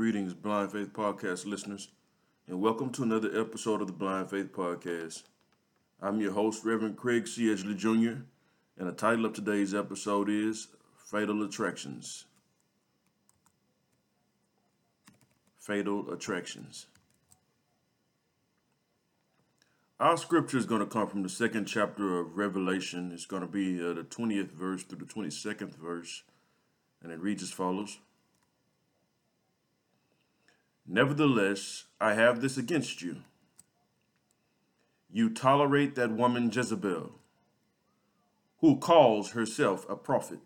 Greetings, Blind Faith Podcast listeners, and welcome to another episode of the Blind Faith Podcast. I'm your host, Reverend Craig C. Edgley Jr., and the title of today's episode is Fatal Attractions. Fatal Attractions. Our scripture is going to come from the second chapter of Revelation. It's going to be uh, the 20th verse through the 22nd verse, and it reads as follows. Nevertheless, I have this against you. You tolerate that woman Jezebel, who calls herself a prophet.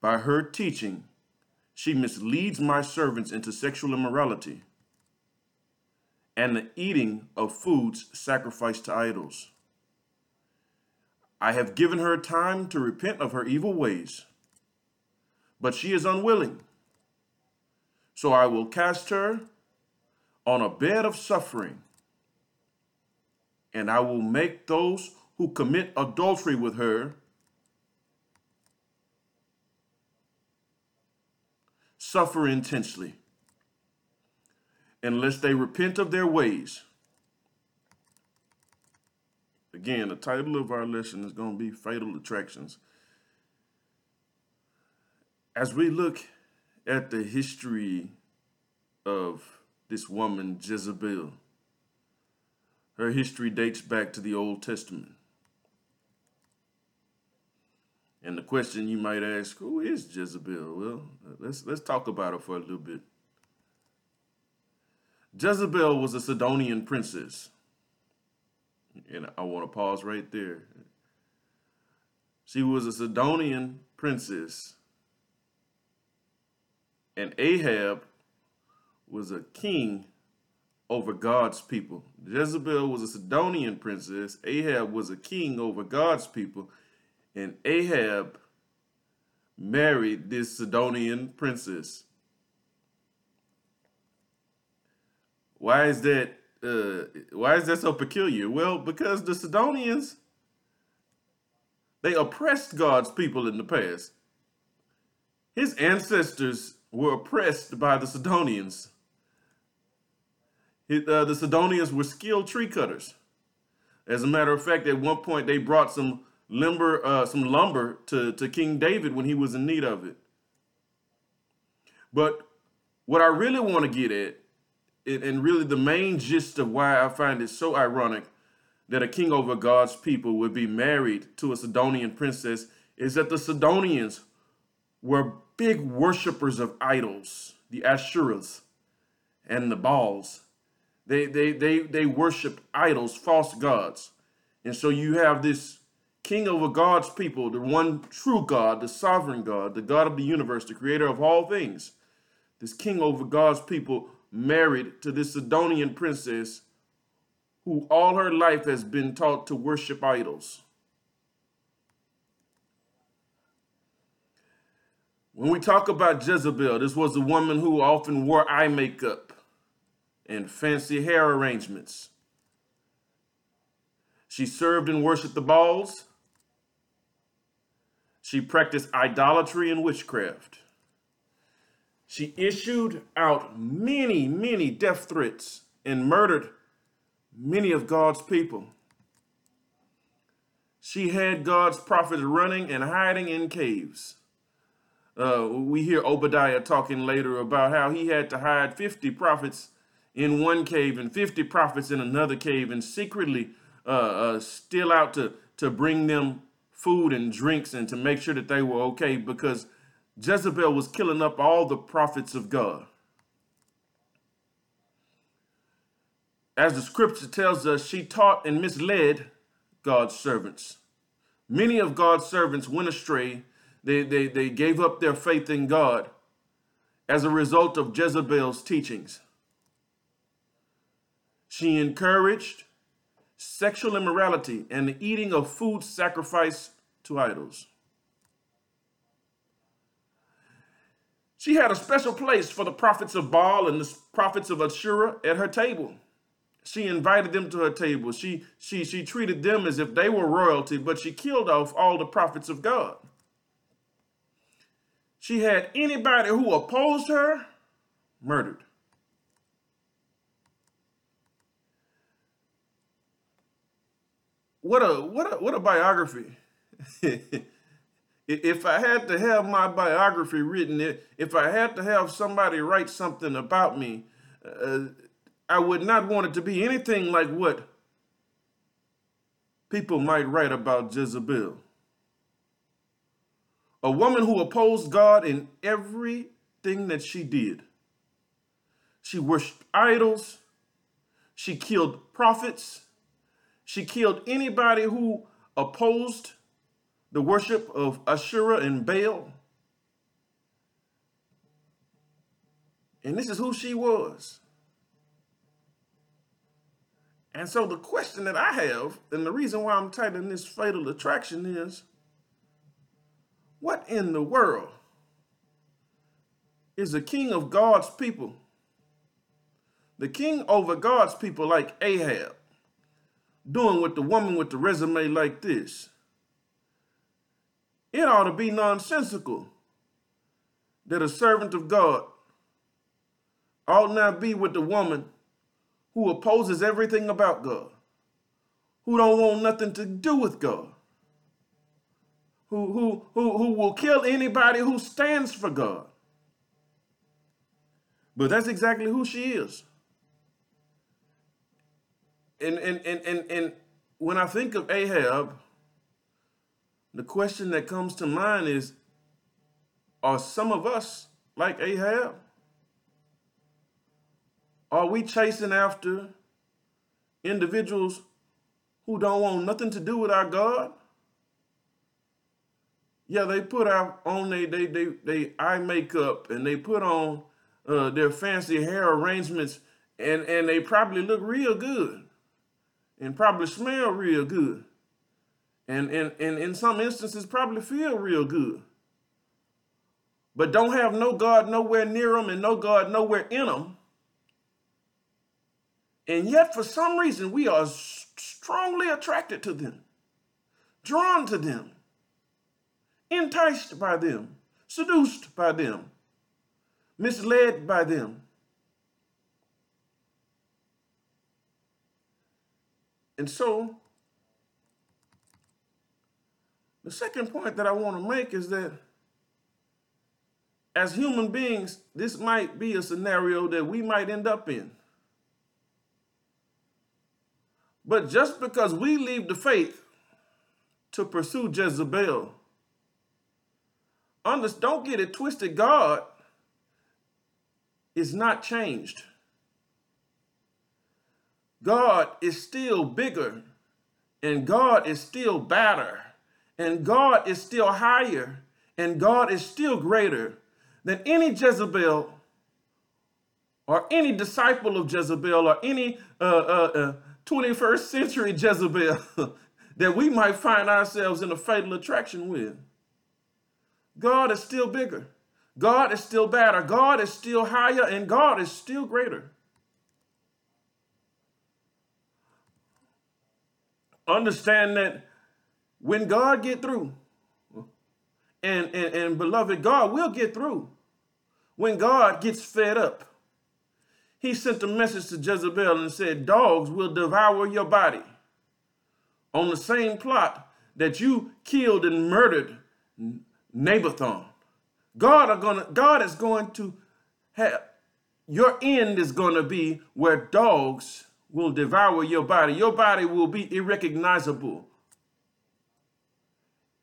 By her teaching, she misleads my servants into sexual immorality and the eating of foods sacrificed to idols. I have given her time to repent of her evil ways, but she is unwilling. So I will cast her on a bed of suffering, and I will make those who commit adultery with her suffer intensely unless they repent of their ways. Again, the title of our lesson is going to be Fatal Attractions. As we look at the history of this woman, Jezebel. Her history dates back to the Old Testament. And the question you might ask, who is Jezebel? Well, let's let's talk about her for a little bit. Jezebel was a Sidonian princess. And I want to pause right there. She was a Sidonian princess and Ahab was a king over God's people. Jezebel was a Sidonian princess. Ahab was a king over God's people. And Ahab married this Sidonian princess. Why is that? Uh, why is that so peculiar? Well, because the Sidonians they oppressed God's people in the past. His ancestors were oppressed by the Sidonians. It, uh, the Sidonians were skilled tree cutters. As a matter of fact, at one point they brought some lumber, uh, some lumber to, to King David when he was in need of it. But what I really want to get at, and really the main gist of why I find it so ironic that a king over God's people would be married to a Sidonian princess, is that the Sidonians were big worshippers of idols, the Asherahs and the Baals. They, they, they, they worship idols, false gods. And so you have this king over God's people, the one true God, the sovereign God, the God of the universe, the creator of all things. This king over God's people married to this Sidonian princess who all her life has been taught to worship idols. When we talk about Jezebel, this was a woman who often wore eye makeup and fancy hair arrangements. She served and worshiped the Baals. She practiced idolatry and witchcraft. She issued out many, many death threats and murdered many of God's people. She had God's prophets running and hiding in caves. Uh, we hear Obadiah talking later about how he had to hide 50 prophets in one cave and 50 prophets in another cave and secretly uh, uh, still out to, to bring them food and drinks and to make sure that they were okay because Jezebel was killing up all the prophets of God. As the scripture tells us, she taught and misled God's servants. Many of God's servants went astray they, they, they gave up their faith in God as a result of Jezebel's teachings. She encouraged sexual immorality and the eating of food sacrificed to idols. She had a special place for the prophets of Baal and the prophets of Asherah at her table. She invited them to her table. She, she, she treated them as if they were royalty, but she killed off all the prophets of God. She had anybody who opposed her murdered. What a what a what a biography. if I had to have my biography written, if I had to have somebody write something about me, uh, I would not want it to be anything like what people might write about Jezebel. A woman who opposed God in everything that she did. She worshiped idols. She killed prophets. She killed anybody who opposed the worship of Asherah and Baal. And this is who she was. And so the question that I have, and the reason why I'm titling this Fatal Attraction is, what in the world is the king of God's people? The king over God's people like Ahab, doing with the woman with the resume like this? It ought to be nonsensical that a servant of God ought not be with the woman who opposes everything about God, who don't want nothing to do with God, who, who, who, who will kill anybody who stands for God. But that's exactly who she is. And, and, and, and, and when I think of Ahab, the question that comes to mind is Are some of us like Ahab? Are we chasing after individuals who don't want nothing to do with our God? Yeah, they put out on they they they, they eye makeup and they put on uh, their fancy hair arrangements and and they probably look real good and probably smell real good and, and, and in some instances probably feel real good. But don't have no God nowhere near them and no God nowhere in them. And yet, for some reason, we are strongly attracted to them, drawn to them, enticed by them, seduced by them, misled by them. And so, the second point that I want to make is that as human beings, this might be a scenario that we might end up in. But just because we leave the faith to pursue Jezebel, don't get it twisted. God is not changed. God is still bigger and God is still better and God is still higher and God is still greater than any Jezebel or any disciple of Jezebel or any uh, uh, uh, 21st century Jezebel that we might find ourselves in a fatal attraction with. God is still bigger. God is still better. God is still higher and God is still greater. Understand that when God get through, and, and, and beloved, God will get through. When God gets fed up, he sent a message to Jezebel and said, dogs will devour your body. On the same plot that you killed and murdered Nabothon. God are gonna, God is going to have, your end is going to be where dogs will devour your body. Your body will be irrecognizable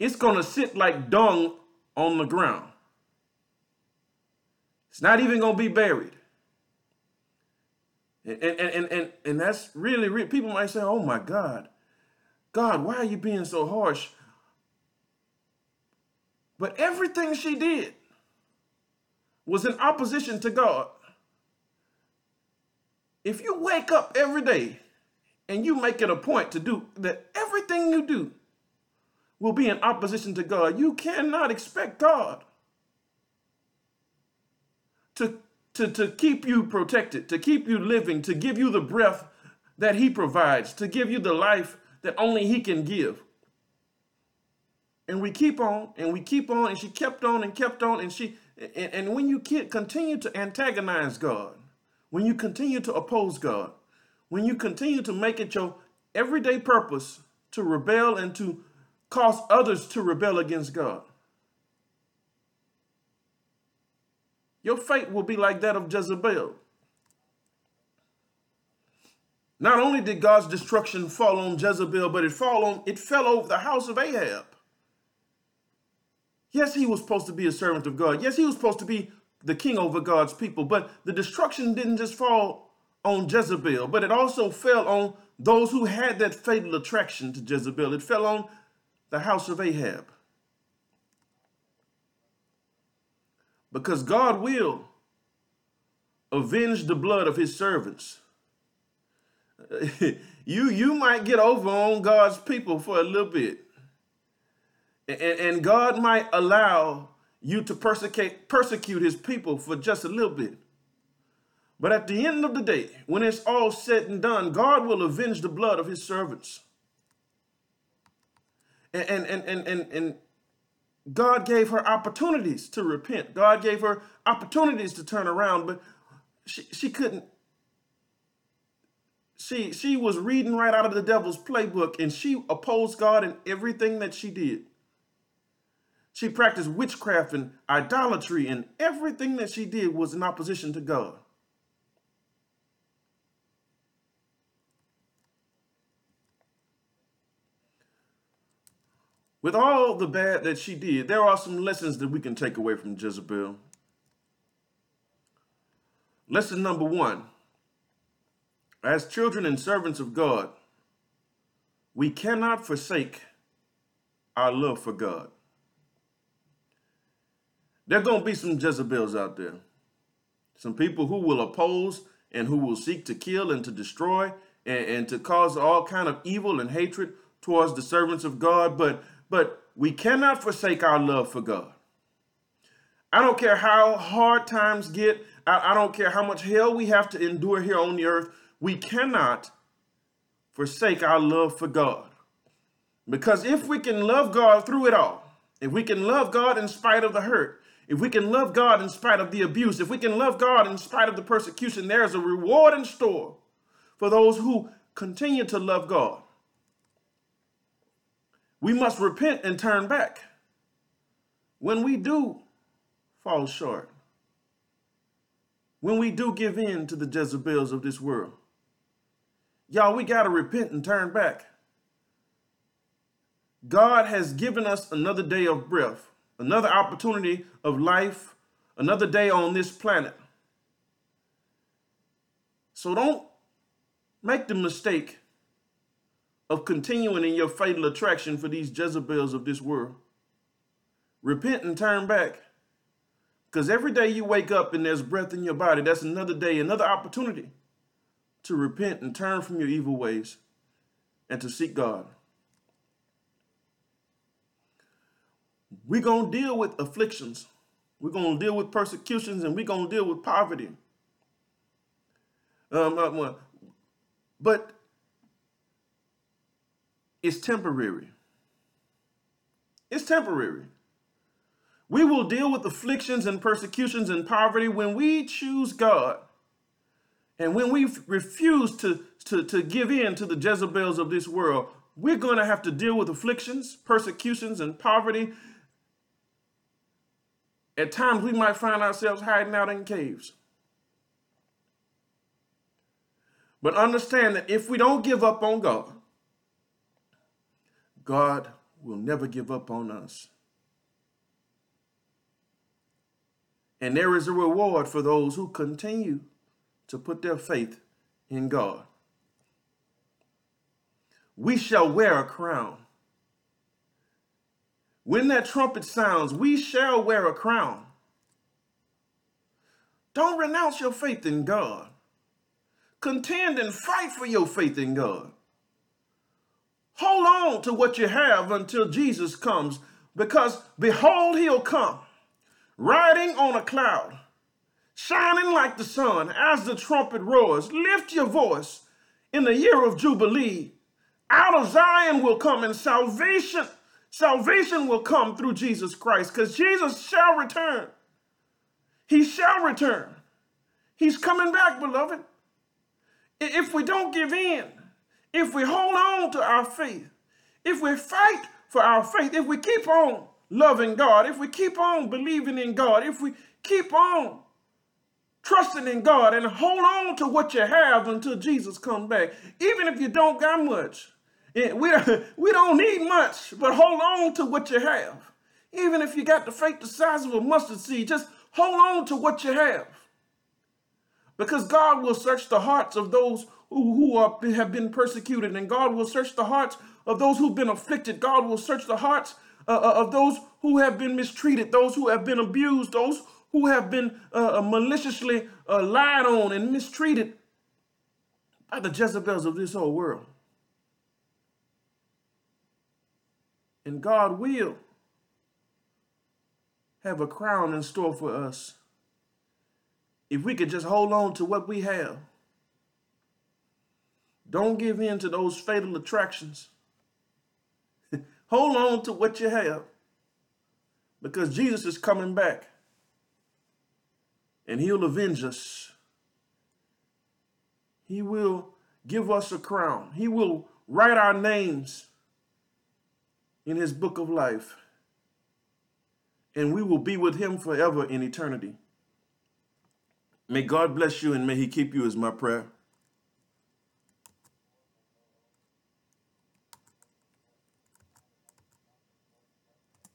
it's to sit like dung on the ground. It's not even to be buried. And, and, and, and, and that's really, really, people might say, oh my God, God, why are you being so harsh? But everything she did was in opposition to God. If you wake up every day and you make it a point to do that, everything you do will be in opposition to God. You cannot expect God to, to, to keep you protected, to keep you living, to give you the breath that He provides, to give you the life that only He can give. And we keep on and we keep on and she kept on and kept on and she and, and when you continue to antagonize God, when you continue to oppose God, when you continue to make it your everyday purpose to rebel and to cause others to rebel against God, your fate will be like that of Jezebel. Not only did God's destruction fall on Jezebel, but it fall on it fell over the house of Ahab. Yes, he was supposed to be a servant of God. Yes, he was supposed to be the king over God's people. But the destruction didn't just fall on Jezebel, but it also fell on those who had that fatal attraction to Jezebel. It fell on the house of Ahab. Because God will avenge the blood of his servants. you you might get over on God's people for a little bit. And, and God might allow you to persecute persecute his people for just a little bit. But at the end of the day, when it's all said and done, God will avenge the blood of his servants. And and and and and, and God gave her opportunities to repent. God gave her opportunities to turn around, but she, she couldn't she she was reading right out of the devil's playbook and she opposed God in everything that she did. She practiced witchcraft and idolatry and everything that she did was in opposition to God. With all the bad that she did, there are some lessons that we can take away from Jezebel. Lesson number one as children and servants of God, we cannot forsake our love for God. There are going to be some Jezebels out there, some people who will oppose and who will seek to kill and to destroy and, and to cause all kind of evil and hatred towards the servants of God. But but we cannot forsake our love for God. I don't care how hard times get. I, I don't care how much hell we have to endure here on the earth we cannot forsake our love for God. Because if we can love God through it all, if we can love God in spite of the hurt, if we can love God in spite of the abuse, if we can love God in spite of the persecution, there's a reward in store for those who continue to love God. We must repent and turn back when we do fall short, when we do give in to the Jezebels of this world. Y'all, we got to repent and turn back. God has given us another day of breath, another opportunity of life, another day on this planet. So don't make the mistake of continuing in your fatal attraction for these Jezebels of this world. Repent and turn back. Because every day you wake up and there's breath in your body, that's another day, another opportunity to repent and turn from your evil ways and to seek God. We're going to deal with afflictions. We're going to deal with persecutions and we're going to deal with poverty. Um, uh, but it's temporary. It's temporary. We will deal with afflictions and persecutions and poverty when we choose God and when we refuse to, to, to give in to the Jezebels of this world, we're going to have to deal with afflictions, persecutions, and poverty. At times, we might find ourselves hiding out in caves. But understand that if we don't give up on God, God will never give up on us. And there is a reward for those who continue to put their faith in God. We shall wear a crown. When that trumpet sounds, we shall wear a crown. Don't renounce your faith in God. Contend and fight for your faith in God. Hold on to what you have until Jesus comes, because behold, he'll come riding on a cloud shining like the sun as the trumpet roars. Lift your voice in the year of Jubilee. Out of Zion will come, in salvation Salvation will come through Jesus Christ because Jesus shall return. He shall return. He's coming back, beloved. If we don't give in, if we hold on to our faith, if we fight for our faith, if we keep on loving God, if we keep on believing in God, if we keep on trusting in God and hold on to what you have until Jesus comes back, even if you don't got much, we, we don't need much, but hold on to what you have. Even if you got the faith the size of a mustard seed, just hold on to what you have. Because God will search the hearts of those who, who are, have been persecuted, and God will search the hearts of those who've been afflicted. God will search the hearts uh, uh of those who have been mistreated, those who have been abused, those who have been uh, uh, maliciously uh, lied on and mistreated by the Jezebels of this whole world. And God will have a crown in store for us if we could just hold on to what we have. Don't give in to those fatal attractions. hold on to what you have because Jesus is coming back and he'll avenge us. He will give us a crown. He will write our names in his book of life. And we will be with him forever in eternity. May God bless you and may he keep you is my prayer.